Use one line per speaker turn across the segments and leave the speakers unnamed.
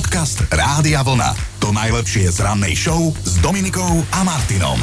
Podcast Rádia Vlna. To najlepšie z rannej show s Dominikou a Martinom.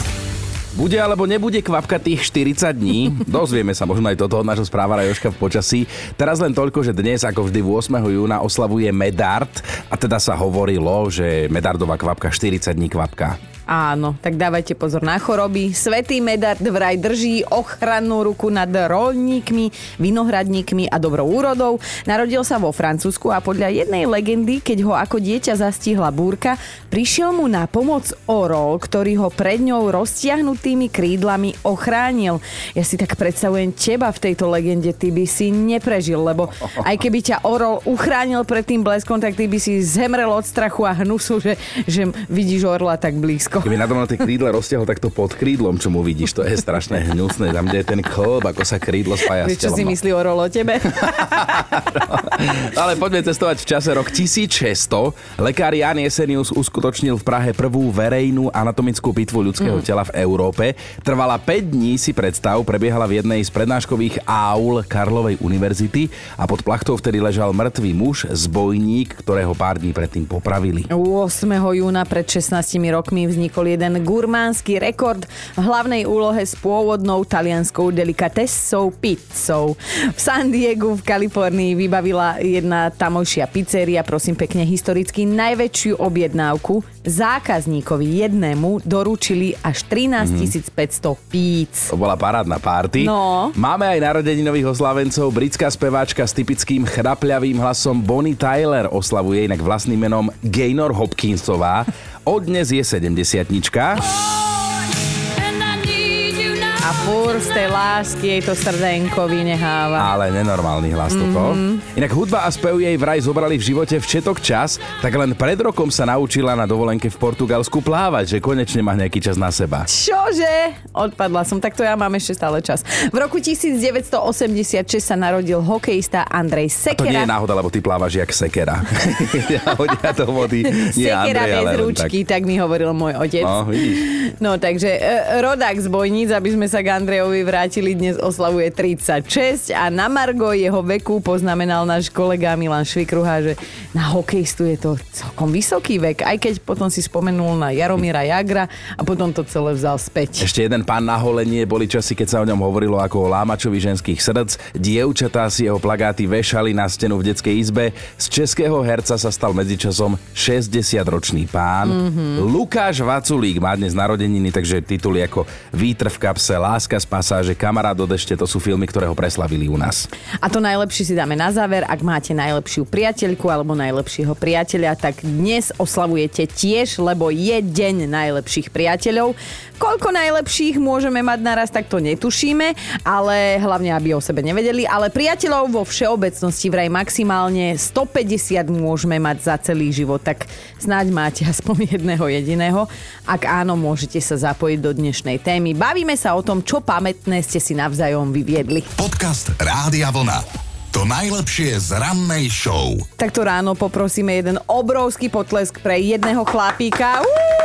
Bude alebo nebude kvapka tých 40 dní? Dozvieme sa možno aj toto od nášho správa Joška v počasí. Teraz len toľko, že dnes ako vždy 8. júna oslavuje Medard a teda sa hovorilo, že Medardová kvapka 40 dní kvapka.
Áno, tak dávajte pozor na choroby. Svetý Medard vraj drží ochrannú ruku nad rolníkmi, vinohradníkmi a dobrou úrodou. Narodil sa vo Francúzsku a podľa jednej legendy, keď ho ako dieťa zastihla búrka, prišiel mu na pomoc orol, ktorý ho pred ňou roztiahnutými krídlami ochránil. Ja si tak predstavujem teba v tejto legende, ty by si neprežil, lebo aj keby ťa orol uchránil pred tým bleskom, tak ty by si zemrel od strachu a hnusu, že, že vidíš orla tak blízko
ako... Keby na tom na tie krídla roztiahol takto pod krídlom, čo mu vidíš, to je strašné hnusné. Tam, kde je ten klb, ako sa krídlo spája
Vieš, čo si myslí o rolo tebe?
no, ale poďme cestovať v čase rok 1600. Lekár Jan Jesenius uskutočnil v Prahe prvú verejnú anatomickú pitvu ľudského mm. tela v Európe. Trvala 5 dní, si predstav, prebiehala v jednej z prednáškových aul Karlovej univerzity a pod plachtou vtedy ležal mŕtvý muž, zbojník, ktorého pár dní predtým popravili.
8. júna pred 16 rokmi vznikol vznikol jeden gurmánsky rekord v hlavnej úlohe s pôvodnou talianskou delikatesou pizzou. V San Diego v Kalifornii vybavila jedna tamojšia pizzeria, prosím pekne, historicky najväčšiu objednávku. Zákazníkovi jednému doručili až 13 500 píc.
To bola parádna párty.
No.
Máme aj narodeninových oslavencov. Britská speváčka s typickým chrapľavým hlasom Bonnie Tyler oslavuje inak vlastným menom Gaynor Hopkinsová. Od dnes je 70
a fur z tej lásky jej to srdenko vyneháva.
Ale nenormálny hlas mm-hmm. toto. Inak hudba a spev jej vraj zobrali v živote všetok čas, tak len pred rokom sa naučila na dovolenke v Portugalsku plávať, že konečne má nejaký čas na seba.
Čože? Odpadla som, tak to ja mám ešte stále čas. V roku 1986 sa narodil hokejista Andrej Sekera. A
to nie je náhoda, lebo ty plávaš jak Sekera. ja hodia do vody. Nie
Sekera
Andrej,
bez ručky, tak. tak mi hovoril môj otec.
No, vidíš.
no takže e, rodák z Bojníc, aby sme sa k Andrejovi vrátili, dnes oslavuje 36 a na Margo jeho veku poznamenal náš kolega Milan Švikruha, že na hokejistu je to celkom vysoký vek, aj keď potom si spomenul na Jaromíra Jagra a potom to celé vzal späť.
Ešte jeden pán na holenie, boli časy, keď sa o ňom hovorilo ako o lámačovi ženských srdc. Dievčatá si jeho plagáty vešali na stenu v detskej izbe. Z českého herca sa stal medzičasom 60-ročný pán. Mm-hmm. Lukáš Vaculík má dnes narodeniny, takže tituly ako Vítr v kapse, Láska z pasáže, Kamarát do to sú filmy, ktoré ho preslavili u nás.
A to najlepšie si dáme na záver. Ak máte najlepšiu priateľku alebo najlepšieho priateľa, tak dnes oslavujete tiež, lebo je deň najlepších priateľov. Koľko najlepších môžeme mať naraz, tak to netušíme, ale hlavne, aby o sebe nevedeli. Ale priateľov vo všeobecnosti vraj maximálne 150 môžeme mať za celý život, tak snáď máte aspoň jedného jediného. Ak áno, môžete sa zapojiť do dnešnej témy. Bavíme sa o tom, čo pamätné ste si navzájom vyviedli.
Podcast Rádia Vlna. To najlepšie z rannej show.
Takto ráno poprosíme jeden obrovský potlesk pre jedného chlapíka. Uú!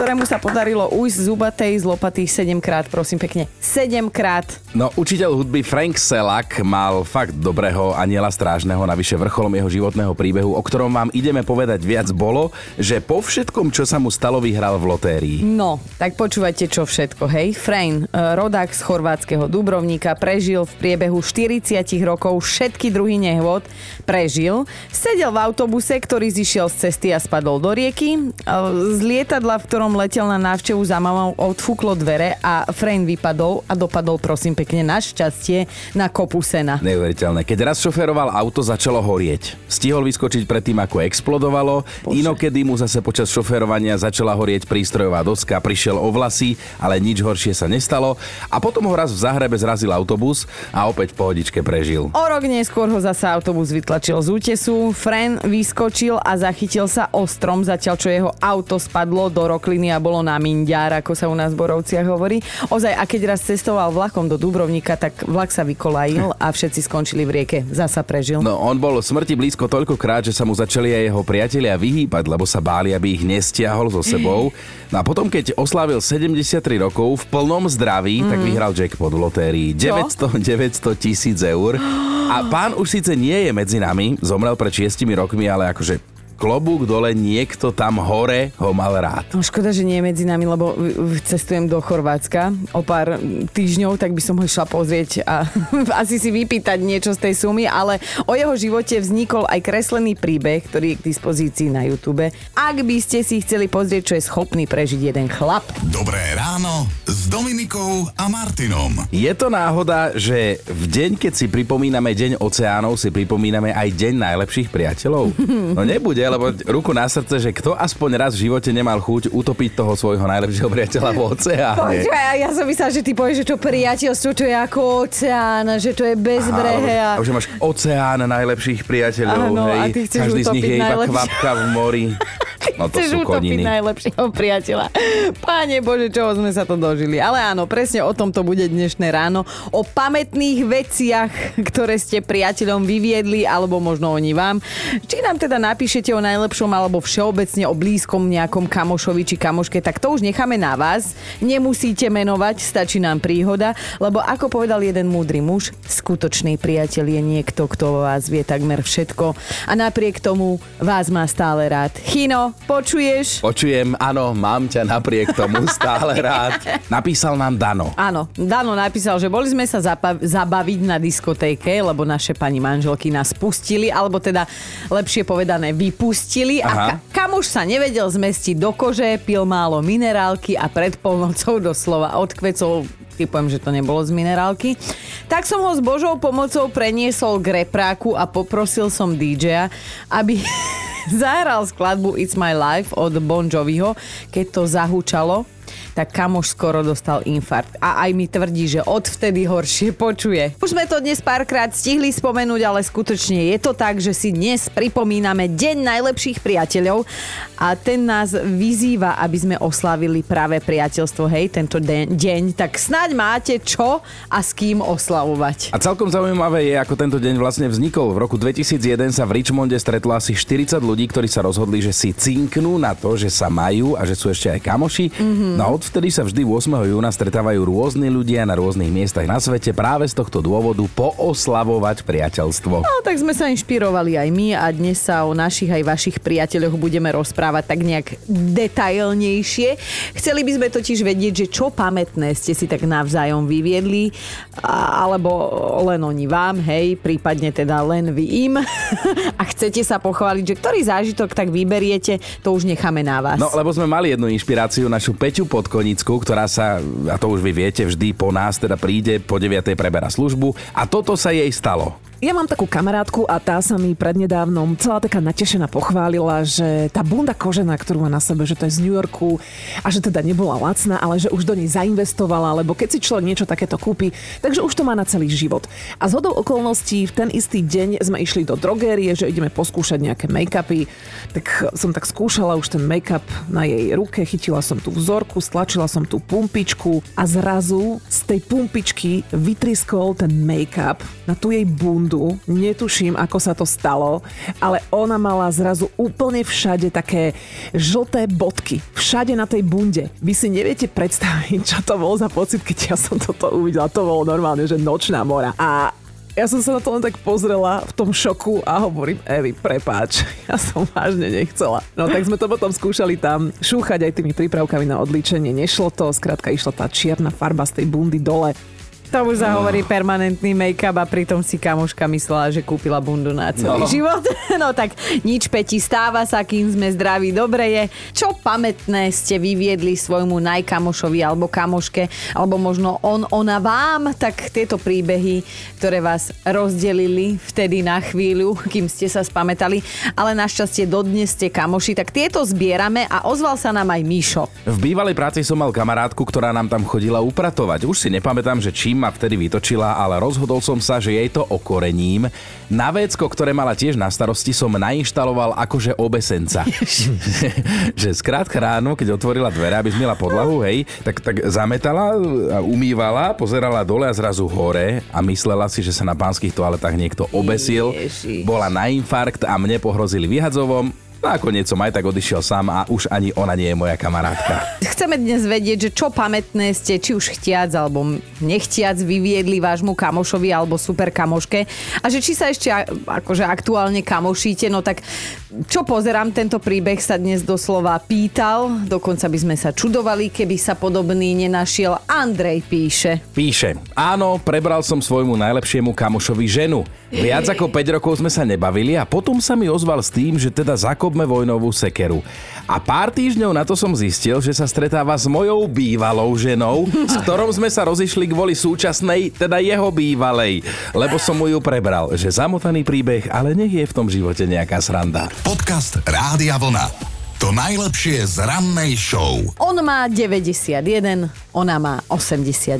Ktorému sa podarilo ujsť zubatej z lopaty 7 krát, prosím pekne. 7 krát.
No, učiteľ hudby Frank Selak mal fakt dobrého aniela strážneho, navyše vrcholom jeho životného príbehu, o ktorom vám ideme povedať viac bolo, že po všetkom, čo sa mu stalo, vyhral v lotérii.
No, tak počúvajte, čo všetko, hej. Frank, eh, rodák z chorvátskeho Dubrovníka, prežil v priebehu 40 rokov všetky druhy nehôd, prežil, sedel v autobuse, ktorý zišiel z cesty a spadol do rieky, eh, z lietadla, v ktorom som letel na návštevu za mamou, odfúklo dvere a frame vypadol a dopadol prosím pekne na šťastie na kopu sena.
Neuveriteľné. Keď raz šoferoval auto, začalo horieť. Stihol vyskočiť pred tým, ako explodovalo. Bože. Inokedy mu zase počas šoferovania začala horieť prístrojová doska, prišiel o vlasy, ale nič horšie sa nestalo. A potom ho raz v Zahrebe zrazil autobus a opäť v pohodičke prežil.
O rok neskôr ho zase autobus vytlačil z útesu, Fren vyskočil a zachytil sa ostrom, zatiaľ čo jeho auto spadlo do rokliny a bolo na mindiár, ako sa u nás v Borovciach hovorí. Ozaj, a keď raz cestoval vlakom do Dubrovnika, tak vlak sa vykolajil a všetci skončili v rieke. Zasa prežil.
No, on bol smrti blízko toľkokrát, že sa mu začali aj jeho priatelia vyhýbať, lebo sa báli, aby ich nestiahol so sebou. No a potom, keď oslávil 73 rokov v plnom zdraví, mm. tak vyhral jackpot v lotérii. 900, 900 tisíc eur. A pán už síce nie je medzi nami, zomrel pred 6 rokmi, ale akože klobúk dole, niekto tam hore ho mal rád.
No škoda, že nie je medzi nami, lebo v- v- cestujem do Chorvátska o pár týždňov, tak by som ho išla pozrieť a asi si vypýtať niečo z tej sumy, ale o jeho živote vznikol aj kreslený príbeh, ktorý je k dispozícii na YouTube. Ak by ste si chceli pozrieť, čo je schopný prežiť jeden chlap.
Dobré ráno s Dominikou a Martinom.
Je to náhoda, že v deň, keď si pripomíname Deň oceánov, si pripomíname aj Deň najlepších priateľov? No nebude, lebo ruku na srdce, že kto aspoň raz v živote nemal chuť utopiť toho svojho najlepšieho priateľa v oceáne.
Počkaj, ja som myslela, že ty povieš, že to priateľstvo, to je ako oceán, že to je bezbrehe a...
A už máš oceán najlepších priateľov,
Áno, a
hej. Každý z nich je iba kvapka v mori. No to
Chceš
sú koniny.
najlepšieho priateľa. Páne Bože, čoho sme sa to dožili. Ale áno, presne o tom to bude dnešné ráno. O pamätných veciach, ktoré ste priateľom vyviedli, alebo možno oni vám. Či nám teda napíšete o najlepšom, alebo všeobecne o blízkom nejakom kamošovi či kamoške, tak to už necháme na vás. Nemusíte menovať, stačí nám príhoda, lebo ako povedal jeden múdry muž, skutočný priateľ je niekto, kto vás vie takmer všetko a napriek tomu vás má stále rád. Chino, počuješ?
Počujem, áno, mám ťa napriek tomu stále rád. Napísal nám Dano.
Áno, Dano napísal, že boli sme sa zapa- zabaviť na diskotéke, lebo naše pani manželky nás pustili, alebo teda lepšie povedané vypustili a
Aha.
ka- kamoš sa nevedel zmestiť do kože, pil málo minerálky a pred polnocou doslova odkvecol typujem, že to nebolo z minerálky. Tak som ho s Božou pomocou preniesol k repráku a poprosil som DJ-a, aby zahral skladbu It's My Life od Bon Joviho, keď to zahúčalo tak kamoš skoro dostal infarkt. A aj mi tvrdí, že odvtedy horšie počuje. Už sme to dnes párkrát stihli spomenúť, ale skutočne je to tak, že si dnes pripomíname Deň najlepších priateľov a ten nás vyzýva, aby sme oslávili práve priateľstvo, hej, tento de- deň. Tak snáď máte čo a s kým oslavovať.
A celkom zaujímavé je, ako tento deň vlastne vznikol. V roku 2001 sa v Richmonde stretlo asi 40 ľudí, ktorí sa rozhodli, že si cinknú na to, že sa majú a že sú ešte aj kamoši. Mm-hmm. No a odvtedy sa vždy 8. júna stretávajú rôzni ľudia na rôznych miestach na svete práve z tohto dôvodu pooslavovať priateľstvo.
No, tak sme sa inšpirovali aj my a dnes sa o našich aj vašich priateľoch budeme rozprávať tak nejak detailnejšie. Chceli by sme totiž vedieť, že čo pamätné ste si tak navzájom vyviedli, alebo len oni vám, hej, prípadne teda len vy im. a chcete sa pochváliť, že ktorý zážitok tak vyberiete, to už necháme na vás.
No, lebo sme mali jednu inšpiráciu, našu Peťu Podkonicku, ktorá sa, a to už vy viete, vždy po nás teda príde, po 9. preberá službu a toto sa jej stalo.
Ja mám takú kamarátku a tá sa mi prednedávnom celá taká natešená pochválila, že tá bunda kožená, ktorú má na sebe, že to je z New Yorku a že teda nebola lacná, ale že už do nej zainvestovala, lebo keď si človek niečo takéto kúpi, takže už to má na celý život. A z hodou okolností v ten istý deň sme išli do drogérie, že ideme poskúšať nejaké make-upy, tak som tak skúšala už ten make-up na jej ruke, chytila som tú vzorku, stlačila som tú pumpičku a zrazu z tej pumpičky vytriskol ten make-up na tú jej bundu. Netuším, ako sa to stalo, ale ona mala zrazu úplne všade také žlté bodky. Všade na tej bunde. Vy si neviete predstaviť, čo to bol za pocit, keď ja som toto uvidela. To bolo normálne, že nočná mora. A ja som sa na to len tak pozrela v tom šoku a hovorím, Evi, prepáč, ja som vážne nechcela. No tak sme to potom skúšali tam šúchať aj tými prípravkami na odlíčenie. Nešlo to, skrátka išla tá čierna farba z tej bundy dole.
To už sa hovorí permanentný make-up a pritom si kamoška myslela, že kúpila bundu na celý
No.
život. No tak nič Peti, stáva sa, kým sme zdraví, dobre je. Čo pamätné ste vyviedli svojmu najkamošovi alebo kamoške, alebo možno on, ona vám, tak tieto príbehy, ktoré vás rozdelili vtedy na chvíľu, kým ste sa spametali, ale našťastie dodnes ste kamoši, tak tieto zbierame a ozval sa nám aj Míšo.
V bývalej práci som mal kamarátku, ktorá nám tam chodila upratovať. Už si nepamätám, že čím ma vtedy vytočila, ale rozhodol som sa, že jej to okorením. Na vecko, ktoré mala tiež na starosti, som nainštaloval akože obesenca. že skrátka ráno, keď otvorila dvere, aby zmiela podlahu, hej, tak, tak zametala, a umývala, pozerala dole a zrazu hore a myslela si, že sa na pánskych toaletách niekto obesil.
Ježiš.
Bola na infarkt a mne pohrozili vyhadzovom. Nakoniec som aj tak odišiel sám a už ani ona nie je moja kamarátka.
Chceme dnes vedieť, že čo pamätné ste, či už chtiac alebo nechtiac vyviedli vášmu kamošovi alebo super kamoške a že či sa ešte akože aktuálne kamošíte, no tak čo pozerám, tento príbeh sa dnes doslova pýtal, dokonca by sme sa čudovali, keby sa podobný nenašiel. Andrej píše.
Píše, áno, prebral som svojmu najlepšiemu kamošovi ženu. Viac ako 5 rokov sme sa nebavili a potom sa mi ozval s tým, že teda zakopme vojnovú sekeru. A pár týždňov na to som zistil, že sa stretáva s mojou bývalou ženou, s ktorou sme sa rozišli kvôli súčasnej, teda jeho bývalej. Lebo som mu ju prebral, že zamotaný príbeh, ale nech je v tom živote nejaká sranda.
Podcast Rádia Vlna. To najlepšie z rannej show.
On má 91, ona má 89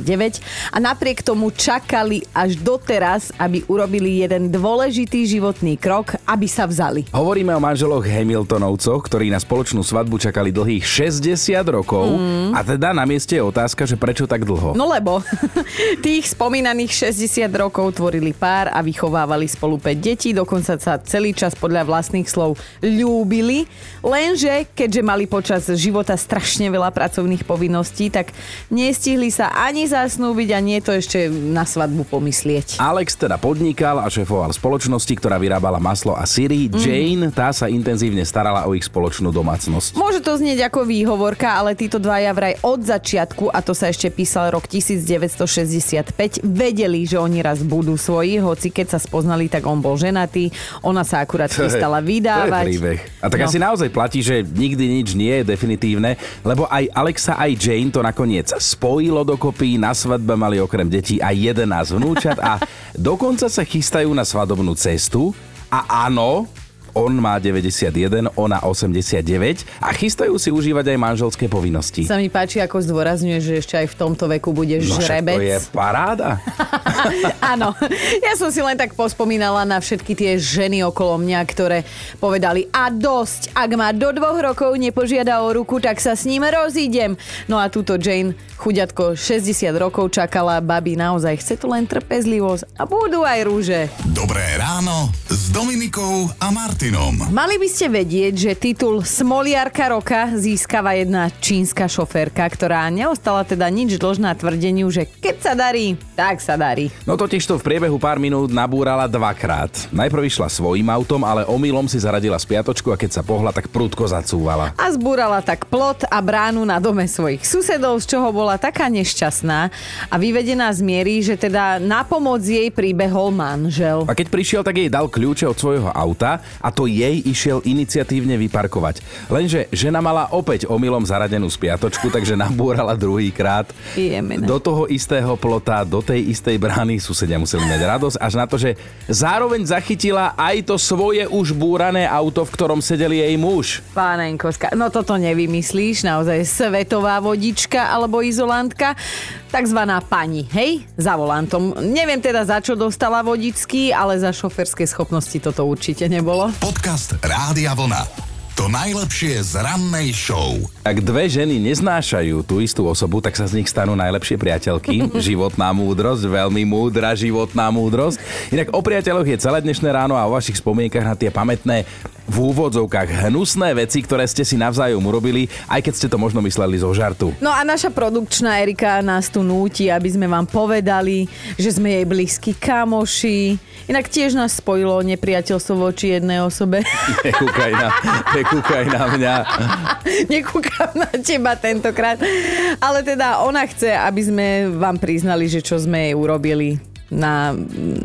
a napriek tomu čakali až doteraz, aby urobili jeden dôležitý životný krok, aby sa vzali.
Hovoríme o manželoch Hamiltonovcoch, ktorí na spoločnú svadbu čakali dlhých 60 rokov. Mm. A teda na mieste je otázka, že prečo tak dlho?
No lebo tých spomínaných 60 rokov tvorili pár a vychovávali spolu 5 detí, dokonca sa celý čas podľa vlastných slov ľúbili, lenže keďže mali počas života strašne veľa pracovných povinností, tak nestihli sa ani zasnúbiť a nie to ešte na svadbu pomyslieť.
Alex teda podnikal a šéfoval spoločnosti, ktorá vyrábala maslo a syry. Mm. Jane, tá sa intenzívne starala o ich spoločnú domácnosť.
Môže to znieť ako výhovorka, ale títo dvaja vraj od začiatku, a to sa ešte písal rok 1965, vedeli, že oni raz budú svoji, hoci keď sa spoznali, tak on bol ženatý, ona sa akurát chystala
To je
vydávať.
príbeh. A tak no. asi naozaj platí, že nikdy nič nie je definitívne, lebo aj Alexa, aj Jane to nakoniec spojilo dokopy, na svadbe mali okrem detí aj 11 vnúčat a dokonca sa chystajú na svadobnú cestu. A áno, on má 91, ona 89 a chystajú si užívať aj manželské povinnosti.
Sa mi páči, ako zdôrazňuje, že ešte aj v tomto veku budeš
No
žrebec.
to je paráda.
Áno, ja som si len tak pospomínala na všetky tie ženy okolo mňa, ktoré povedali a dosť, ak ma do dvoch rokov nepožiada o ruku, tak sa s ním rozídem. No a túto Jane, chuďatko, 60 rokov čakala, babi, naozaj chce to len trpezlivosť a budú aj rúže.
Dobré ráno s Dominikou a Martinom.
Mali by ste vedieť, že titul Smoliarka roka získava jedna čínska šoférka, ktorá neostala teda nič dlžná tvrdeniu, že keď sa darí, tak sa darí.
No totiž to v priebehu pár minút nabúrala dvakrát. Najprv išla svojím autom, ale omylom si zaradila spiatočku a keď sa pohla, tak prúdko zacúvala.
a zbúrala tak plot a bránu na dome svojich susedov, z čoho bola taká nešťastná a vyvedená z miery, že teda na pomoc jej príbehol manžel.
A keď prišiel, tak jej dal kľúče od svojho auta a to jej išiel iniciatívne vyparkovať. Lenže žena mala opäť omylom zaradenú spiatočku, takže nabúrala druhýkrát. Do toho istého plota, do tej istej brány susedia museli mať radosť, až na to, že zároveň zachytila aj to svoje už búrané auto, v ktorom sedeli jej muž.
Pánenko, ska- no toto nevymyslíš, naozaj svetová vodička alebo izolantka, takzvaná pani, hej, za volantom. Neviem teda za čo dostala vodický, ale za šoferské schopnosti toto určite nebolo.
Podcast Rádia Vlna. To najlepšie z rannej show.
Ak dve ženy neznášajú tú istú osobu, tak sa z nich stanú najlepšie priateľky. Životná múdrosť, veľmi múdra životná múdrosť. Inak o priateľoch je celé dnešné ráno a o vašich spomienkach na tie pamätné v úvodzovkách hnusné veci, ktoré ste si navzájom urobili, aj keď ste to možno mysleli zo žartu.
No a naša produkčná Erika nás tu núti, aby sme vám povedali, že sme jej blízki kamoši. Inak tiež nás spojilo nepriateľstvo voči jednej osobe.
Nekúkaj na, nekúkaj na mňa.
Nekúkam na teba tentokrát. Ale teda ona chce, aby sme vám priznali, že čo sme jej urobili na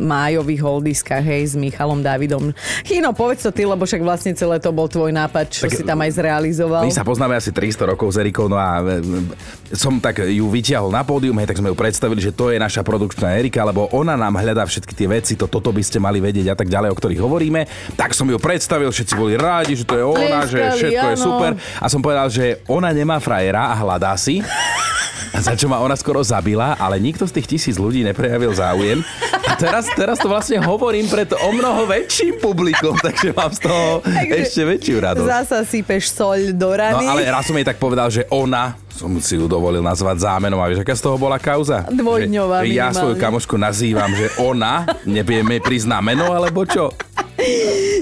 májových holdiskách, hej, s Michalom Davidom. Chino, povedz to ty, lebo však vlastne celé to bol tvoj nápad, čo
Tak-
si tam aj zrealizoval.
My sa poznáme asi 300 rokov s Erikou, no a e, e, som tak ju vyťahol na pódium, hej, tak sme ju predstavili, že to je naša produkčná Erika, lebo ona nám hľadá všetky tie veci, to, toto by ste mali vedieť a tak ďalej, o ktorých hovoríme. Tak som ju predstavil, všetci boli rádi, že to je ona, že
Tlieskali,
všetko je
áno.
super. A som povedal, že ona nemá frajera a hľadá si. Za čo ma ona skoro zabila, ale nikto z tých tisíc ľudí neprejavil záujem. A teraz, teraz to vlastne hovorím pred o mnoho väčším publikom, takže mám z toho
Takže
ešte väčšiu radosť.
Zasa sypeš soľ do
No
rany.
ale raz som jej tak povedal, že ona, som si ju dovolil nazvať zámenom a vieš, aká z toho bola kauza?
Dvojdňová
Že, ja svoju kamošku nazývam, že ona, nevieme na meno, alebo čo?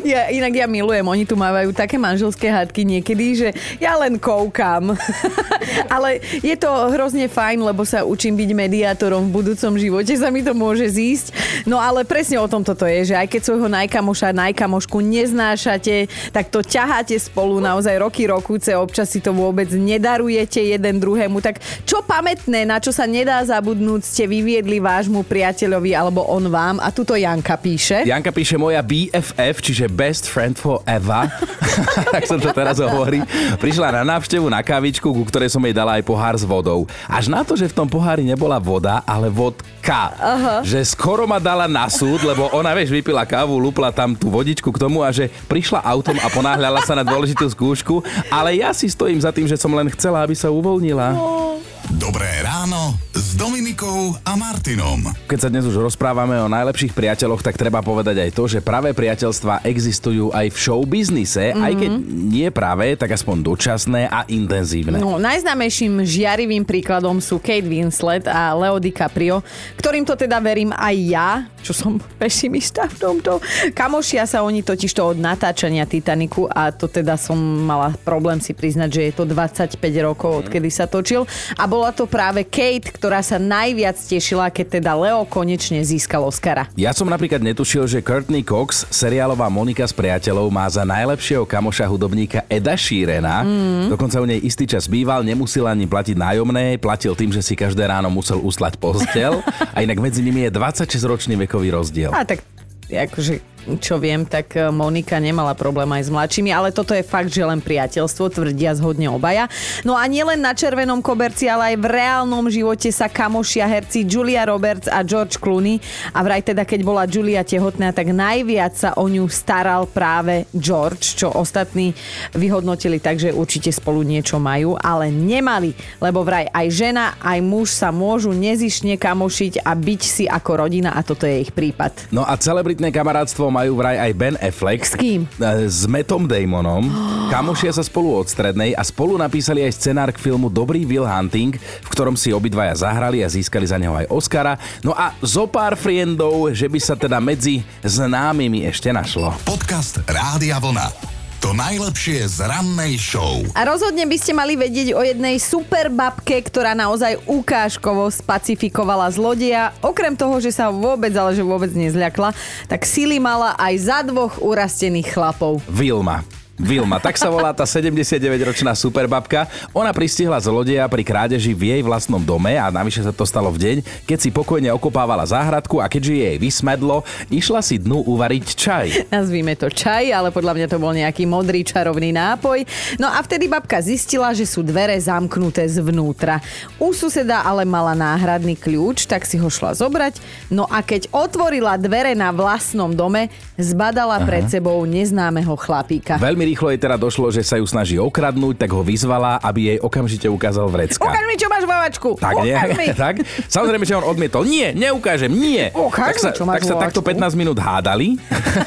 Ja, inak ja milujem, oni tu mávajú také manželské hádky niekedy, že ja len koukam. ale je to hrozne fajn, lebo sa učím byť mediátorom v budúcom živote, sa mi to môže zísť. No ale presne o tom toto je, že aj keď svojho najkamoša, najkamošku neznášate, tak to ťaháte spolu naozaj roky, rokúce, občas si to vôbec nedarujete jeden druhému. Tak čo pamätné, na čo sa nedá zabudnúť, ste vyviedli vášmu priateľovi alebo on vám? A tuto Janka píše.
Janka píše moja BFF, čiže Best Friend Forever. tak som to teraz hovorí. Prišla na návštevu na kávičku, ku ktorej som jej dala aj pohár s vodou. Až na to, že v tom pohári nebola voda, ale vodka. Aha. Že skoro ma dala na súd, lebo ona, vieš, vypila kávu, lupla tam tú vodičku k tomu a že prišla autom a ponáhľala sa na dôležitú skúšku, ale ja si stojím za tým, že som len chcela, aby sa uvoľnila. No.
Dobré ráno s Dominikou a Martinom.
Keď sa dnes už rozprávame o najlepších priateľoch, tak treba povedať aj to, že pravé priateľstva existujú aj v showbiznise, mm-hmm. aj keď nie práve, tak aspoň dočasné a intenzívne.
No, najznámejším žiarivým príkladom sú Kate Winslet a Leo DiCaprio, ktorým to teda verím aj ja, čo som pesimista v tomto. Kamošia sa oni totiž to od natáčania Titaniku a to teda som mala problém si priznať, že je to 25 rokov, odkedy sa točil. A bola to práve Kate, ktorá sa najviac tešila, keď teda Leo konečne získal Oscara.
Ja som napríklad netušil, že Courtney Cox, seriálová Monika s priateľov, má za najlepšieho kamoša hudobníka Eda Sheerana. Mm. Dokonca u nej istý čas býval, nemusel ani platiť nájomné, platil tým, že si každé ráno musel uslať postel. a inak medzi nimi je 26-ročný vekový rozdiel.
A tak akože čo viem, tak e, Monika nemala problém aj s mladšími, ale toto je fakt, že len priateľstvo, tvrdia zhodne obaja. No a nielen na červenom koberci, ale aj v reálnom živote sa kamošia herci Julia Roberts a George Clooney a vraj teda, keď bola Julia tehotná, tak najviac sa o ňu staral práve George, čo ostatní vyhodnotili tak, že určite spolu niečo majú, ale nemali, lebo vraj aj žena, aj muž sa môžu nezišne kamošiť a byť si ako rodina a toto je ich prípad.
No a celebritné kamarátstvo majú vraj aj Ben Affleck.
S kým?
E, s Metom Damonom. Kamošia sa spolu od strednej a spolu napísali aj scenár k filmu Dobrý Will Hunting, v ktorom si obidvaja zahrali a získali za neho aj Oscara. No a zo pár friendov, že by sa teda medzi známymi ešte našlo.
Podcast Rádia Vlna. To najlepšie z rannej show.
A rozhodne by ste mali vedieť o jednej super babke, ktorá naozaj ukážkovo spacifikovala zlodeja. Okrem toho, že sa vôbec, ale že vôbec nezľakla, tak sily mala aj za dvoch urastených chlapov.
Vilma. Vilma, tak sa volá tá 79-ročná superbabka. Ona pristihla zlodeja pri krádeži v jej vlastnom dome a navyše sa to stalo v deň, keď si pokojne okopávala záhradku a keďže jej vysmedlo, išla si dnu uvariť čaj.
Nazvíme to čaj, ale podľa mňa to bol nejaký modrý čarovný nápoj. No a vtedy babka zistila, že sú dvere zamknuté zvnútra. U suseda ale mala náhradný kľúč, tak si ho šla zobrať. No a keď otvorila dvere na vlastnom dome, zbadala Aha. pred sebou neznámeho chlapíka.
Veľmi Veľmi rýchlo jej teda došlo, že sa ju snaží okradnúť, tak ho vyzvala, aby jej okamžite ukázal vrecka.
Ukáž mi, čo máš vo
Tak, nie, tak. Samozrejme, že on odmietol. Nie, neukážem, nie.
Ukáž
tak sa,
mi, čo máš
tak sa takto 15 minút hádali.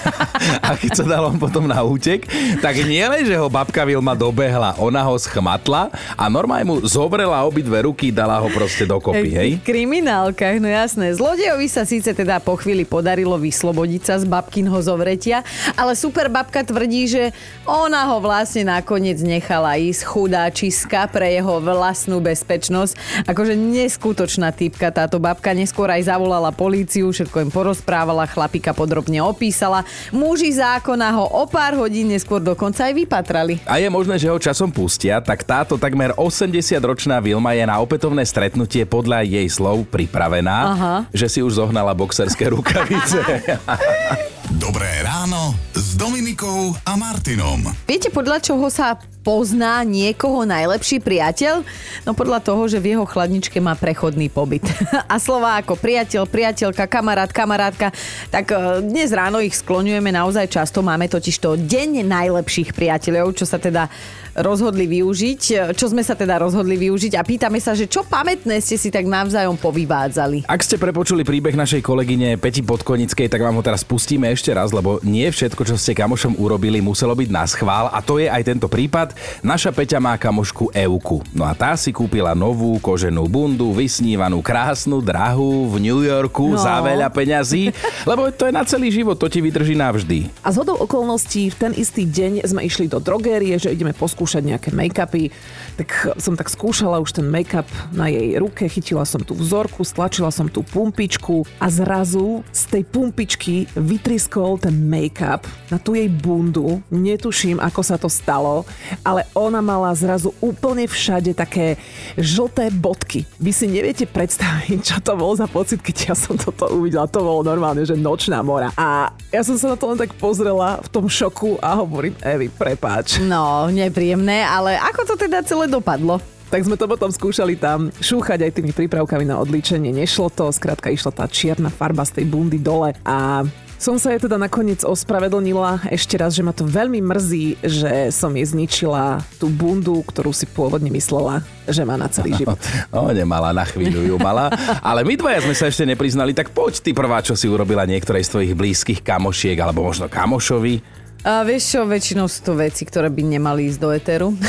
a keď sa dal on potom na útek, tak nie len, že ho babka Vilma dobehla, ona ho schmatla a normálne mu zobrela obidve ruky, dala ho proste dokopy, hej?
V kriminálkach, no jasné. Zlodejovi sa síce teda po chvíli podarilo vyslobodiť sa z babkinho zovretia, ale super babka tvrdí, že ona ho vlastne nakoniec nechala ísť chudáčiska pre jeho vlastnú bezpečnosť. Akože neskutočná typka táto babka neskôr aj zavolala políciu, všetko im porozprávala, chlapika podrobne opísala. Muži zákona ho o pár hodín neskôr dokonca aj vypatrali.
A je možné, že ho časom pustia, tak táto takmer 80-ročná Vilma je na opätovné stretnutie podľa jej slov pripravená, Aha. že si už zohnala boxerské rukavice.
Dobré ráno s Dominikou a Martinom.
Viete, podľa čoho sa pozná niekoho najlepší priateľ? No podľa toho, že v jeho chladničke má prechodný pobyt. A slova ako priateľ, priateľka, kamarát, kamarátka, tak e, dnes ráno ich skloňujeme naozaj často. Máme totiž to deň najlepších priateľov, čo sa teda rozhodli využiť, čo sme sa teda rozhodli využiť a pýtame sa, že čo pamätné ste si tak navzájom povyvádzali.
Ak ste prepočuli príbeh našej kolegyne Peti Podkonickej, tak vám ho teraz pustíme ešte raz, lebo nie všetko, čo ste kamošom urobili, muselo byť na schvál a to je aj tento prípad. Naša Peťa má kamošku Euku. No a tá si kúpila novú koženú bundu, vysnívanú, krásnu, drahú v New Yorku
No.
za veľa peňazí, lebo to je na celý život, to ti vydrží navždy.
A z hodou okolností v ten istý deň sme išli do drogérie, že ideme poskúšať nejaké make-upy. Tak som tak skúšala už ten make-up na jej ruke, chytila som tú vzorku, stlačila som tú pumpičku a zrazu z tej pumpičky vytriskol ten make-up na tú jej bundu. Netuším, ako sa to stalo, ale ona mala zrazu úplne všade také žlté bodky. Vy si neviete predstaviť, čo to bol za pocit, keď ja som toto uvidela. To bolo normálne, že nočná mora. A ja som sa na to len tak pozrela v tom šoku a hovorím, Evi, prepáč.
No, nepríjemné, ale ako to teda celé dopadlo?
Tak sme to potom skúšali tam šúchať aj tými prípravkami na odlíčenie. Nešlo to, skrátka išla tá čierna farba z tej bundy dole a som sa jej teda nakoniec ospravedlnila ešte raz, že ma to veľmi mrzí, že som jej zničila tú bundu, ktorú si pôvodne myslela, že má na celý život.
No, nemala, na chvíľu ju mala. Ale my dvaja sme sa ešte nepriznali, tak poď ty prvá, čo si urobila niektorej z tvojich blízkych kamošiek, alebo možno kamošovi.
A vieš čo, väčšinou sú to veci, ktoré by nemali ísť do eteru.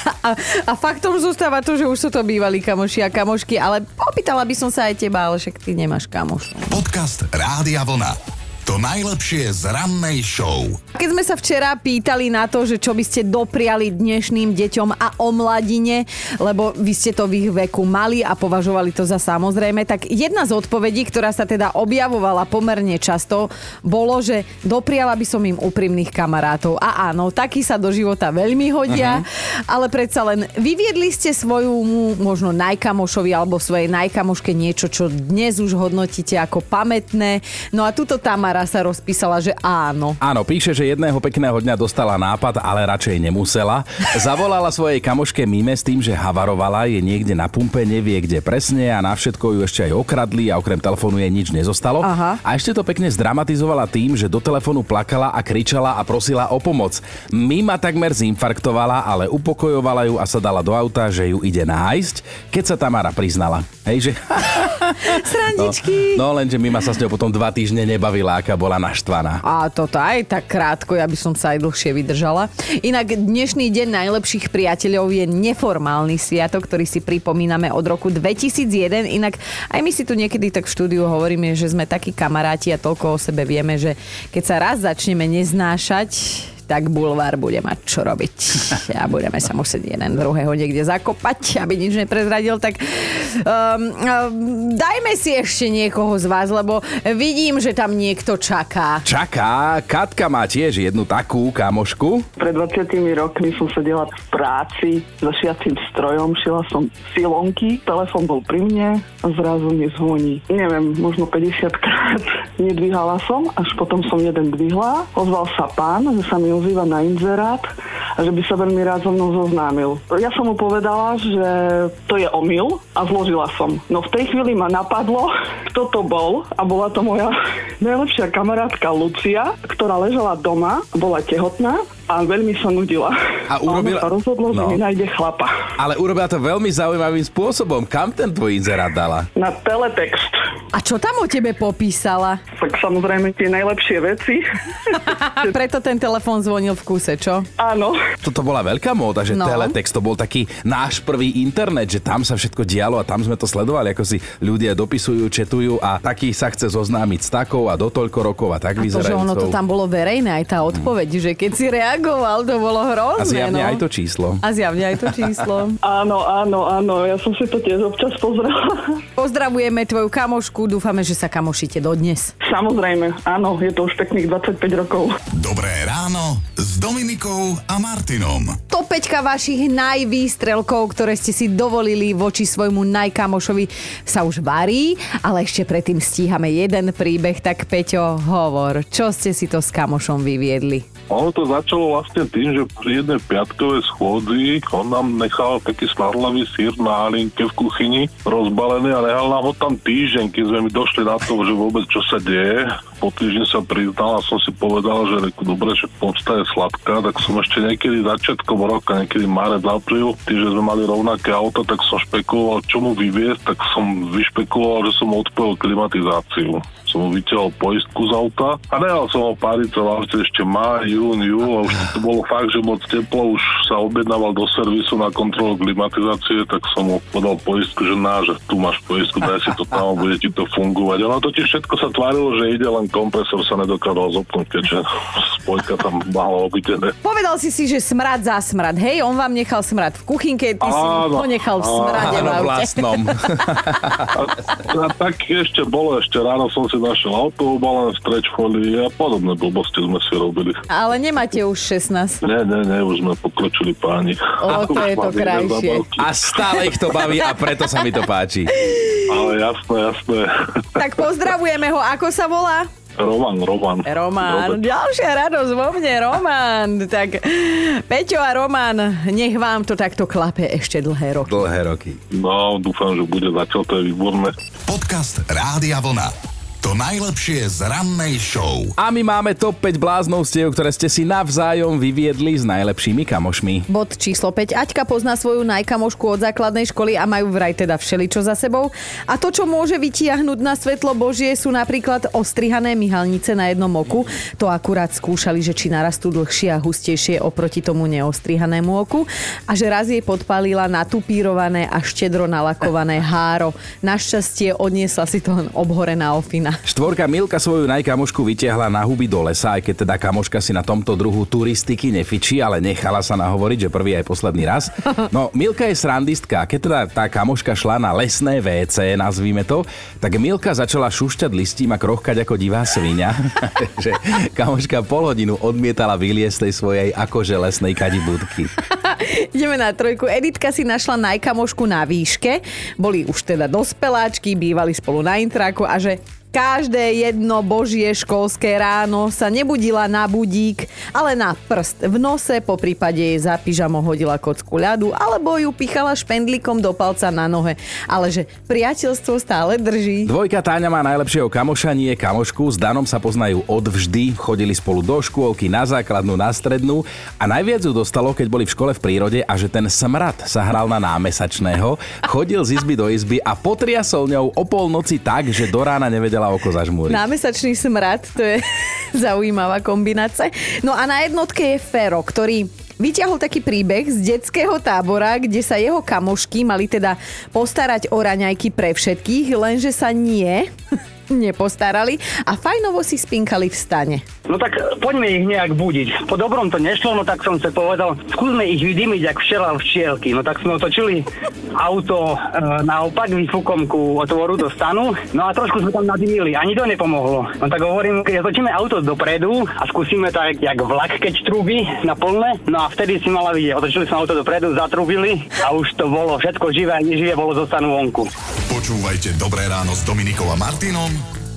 A, a faktom zostáva to, že už sú to bývalí kamoši a kamošky, ale opýtala by som sa aj teba, ale však ty nemáš kamošov.
Podcast Rádia Vlna. To najlepšie z rannej show.
Keď sme sa včera pýtali na to, že čo by ste dopriali dnešným deťom a o mladine, lebo vy ste to v ich veku mali a považovali to za samozrejme, tak jedna z odpovedí, ktorá sa teda objavovala pomerne často, bolo, že dopriala by som im úprimných kamarátov. A áno, takí sa do života veľmi hodia, uh-huh. ale predsa len vyviedli ste svoju možno najkamošovi alebo svojej najkamoške niečo, čo dnes už hodnotíte ako pamätné. No a tuto Tamara sa rozpísala, že áno.
Áno, píše, že jedného pekného dňa dostala nápad, ale radšej nemusela. Zavolala svojej kamoške Mime s tým, že havarovala, je niekde na pumpe, nevie kde presne a na všetko ju ešte aj okradli a okrem telefónu jej nič nezostalo.
Aha.
A ešte to pekne zdramatizovala tým, že do telefónu plakala a kričala a prosila o pomoc. Mima takmer zinfarktovala, ale upokojovala ju a sa dala do auta, že ju ide nájsť, keď sa Tamara priznala. Hej, že...
Srandičky.
No, no lenže Mima sa s ňou potom dva týždne nebavila, aká bola naštvaná.
A toto aj tak krátko, ja by som sa aj dlhšie vydržala. Inak dnešný deň najlepších priateľov je neformálny sviatok, ktorý si pripomíname od roku 2001. Inak aj my si tu niekedy tak v štúdiu hovoríme, že sme takí kamaráti a toľko o sebe vieme, že keď sa raz začneme neznášať, tak bulvár bude mať čo robiť. A budeme sa musieť jeden druhého niekde zakopať, aby nič neprezradil. Tak um, um, dajme si ešte niekoho z vás, lebo vidím, že tam niekto čaká.
Čaká, Katka má tiež jednu takú kamošku.
Pred 20 rokmi som sedela v práci so šiacím strojom, šila som silonky, telefon bol pri mne a zrazu mi zvoní. Neviem, možno 50 krát. Nedvíhala som, až potom som jeden dvihla. Ozval sa pán, že sa mi ozýva na inzerát a že by sa veľmi rád so mnou zoznámil. Ja som mu povedala, že to je omyl a zložila som. No v tej chvíli ma napadlo, kto to bol a bola to moja najlepšia kamarátka Lucia, ktorá ležala doma, bola tehotná a veľmi sa nudila.
A urobila-
sa rozhodlo, že
No.
mi nájde chlapa.
Ale urobila to veľmi zaujímavým spôsobom. Kam ten tvoj inzerát dala?
Na teletext.
A čo tam o tebe popísala?
Tak samozrejme tie najlepšie veci.
Preto ten telefón zvonil v kuse, čo?
Áno.
Toto bola veľká móda, že
No.
teletext to bol taký náš prvý internet, že tam sa všetko dialo a tam sme to sledovali, ako si ľudia dopisujú, četujú a taký sa chce zoznámiť s takou a do toľko rokov a tak
A to, že ono to tam bolo verejné, aj tá odpoveď, že keď si reagoval, to bolo
A
hrozné.
zjavne
no.
aj to číslo.
A zjavne aj to číslo.
Áno, áno, áno. Ja som si to tiež občas pozrela.
Pozdravujeme tvoju kamošku, dúfame, že sa kamošíte dodnes.
Samozrejme, áno, je to už pekných 25 rokov.
Dobré ráno s Dominikou a Martinom.
Top 5 vašich najvýstrelkov, ktoré ste si dovolili voči svojmu najkamošovi sa už varí, ale ešte predtým stíhame jeden príbeh, tak Peťo, hovor, čo ste si to s kamošom vyviedli?
Ono to začalo vlastne tým, že pri jednej piatkovej schôdzi on nám nechal taký snarlavý sír na halinke v kuchyni rozbalený a nechal nám ho tam týždeň, keď sme mi došli na to, že vôbec čo sa deje. Po týždni sa priznal a som si povedal, že reku, dobre, že pomsta je sladká, tak som ešte niekedy začiatkom roka, niekedy marec, apríl, tým, že sme mali rovnaké auto, tak som špekuloval, čo mu vyviezť, tak som vyšpekuloval, že som odpojil klimatizáciu. som mu poistku z auta a nehal som ho páriť celá ešte má, jún, jú a už to bolo fakt, že moc teplo, už sa objednával do servisu na kontrolu klimatizácie, tak som mu podal poistku, že ná, že tu máš poistku, daj si to tam bude ti to fungovať. Ono totiž všetko sa tvárilo, že ide, len kompresor sa nedokázal zopnúť, keďže spojka tam malo obitené.
Povedal si si, že smrad za smrad. Hej, on vám nechal smrad v kuchynke, ty si
Áno,
ho nechal v
áno,
smrade v
Áno,
aute.
vlastnom.
A, a tak ešte bolo, ešte ráno som si našiel auto obalené v stretch folii a podobné blbosti sme si robili.
Ale nemáte už 16.
Ne, ne, ne, už sme pokročili páni.
O, to je to krajšie.
A stále ich to baví a preto sa mi to páči.
Ale jasné, jasné.
Tak pozdravujeme ho. Ako sa volá?
Roman, Roman.
Roman.
Robert.
Ďalšia radosť vo mne, Roman. Tak Peťo a Roman, nech vám to takto klape ešte dlhé roky.
Dlhé roky.
No, dúfam, že bude zatiaľ, to je výborné.
Podcast Rádia Vlna. To najlepšie z rannej show.
A my máme top 5 bláznovstiev, ktoré ste si navzájom vyviedli s najlepšími kamošmi.
Bod číslo 5. Aťka pozná svoju najkamošku od základnej školy a majú vraj teda všeličo za sebou. A to, čo môže vytiahnuť na svetlo Božie, sú napríklad ostrihané myhalnice na jednom oku. To akurát skúšali, že či narastú dlhšie a hustejšie oproti tomu neostrihanému oku. A že raz jej podpalila natupírované a štedro nalakované háro. Našťastie odniesla si to len obhorená ofina.
Štvorka Milka svoju najkamošku vytiahla na huby do lesa, aj keď teda kamoška si na tomto druhu turistiky nefičí, ale nechala sa nahovoriť, že prvý aj posledný raz. No, Milka je srandistka. Keď teda tá kamoška šla na lesné WC, nazvíme to, tak Milka začala šušťať listím a krochkať ako divá svinia. že kamoška pol hodinu odmietala vyliesť tej svojej akože lesnej kadibudky.
Ideme na trojku. Editka si našla najkamošku na výške. Boli už teda dospeláčky, bývali spolu na intraku a že každé jedno božie školské ráno sa nebudila na budík, ale na prst v nose, po prípade jej za pyžamo hodila kocku ľadu, alebo ju pichala špendlíkom do palca na nohe. Ale že priateľstvo stále drží.
Dvojka Táňa má najlepšieho kamoša, nie kamošku. S Danom sa poznajú od vždy, chodili spolu do škôlky, na základnú, na strednú a najviac ju dostalo, keď boli v škole v prírode a že ten smrad sa hral na námesačného, chodil z izby do izby a potriasol ňou o polnoci tak, že do rána nevedela oko zažmúriť.
Námesačný smrad, to je zaujímavá kombinácia. No a na jednotke je Fero, ktorý vyťahol taký príbeh z detského tábora, kde sa jeho kamošky mali teda postarať o raňajky pre všetkých, lenže sa nie nepostarali a fajnovo si spinkali v stane.
No tak poďme ich nejak budiť. Po dobrom to nešlo, no tak som sa povedal, skúsme ich vydymiť, jak včela včielky. No tak sme otočili auto e, naopak výfukom ku otvoru do stanu, no a trošku sme tam nadymili, ani to nepomohlo. No tak hovorím, keď otočíme auto dopredu a skúsime tak, jak vlak, keď trúbi na plné, no a vtedy si mala vidieť, otočili sme auto dopredu, zatrubili a už to bolo všetko živé a neživé bolo zo stanu vonku.
Počúvajte Dobré ráno s Dominikom a Martinom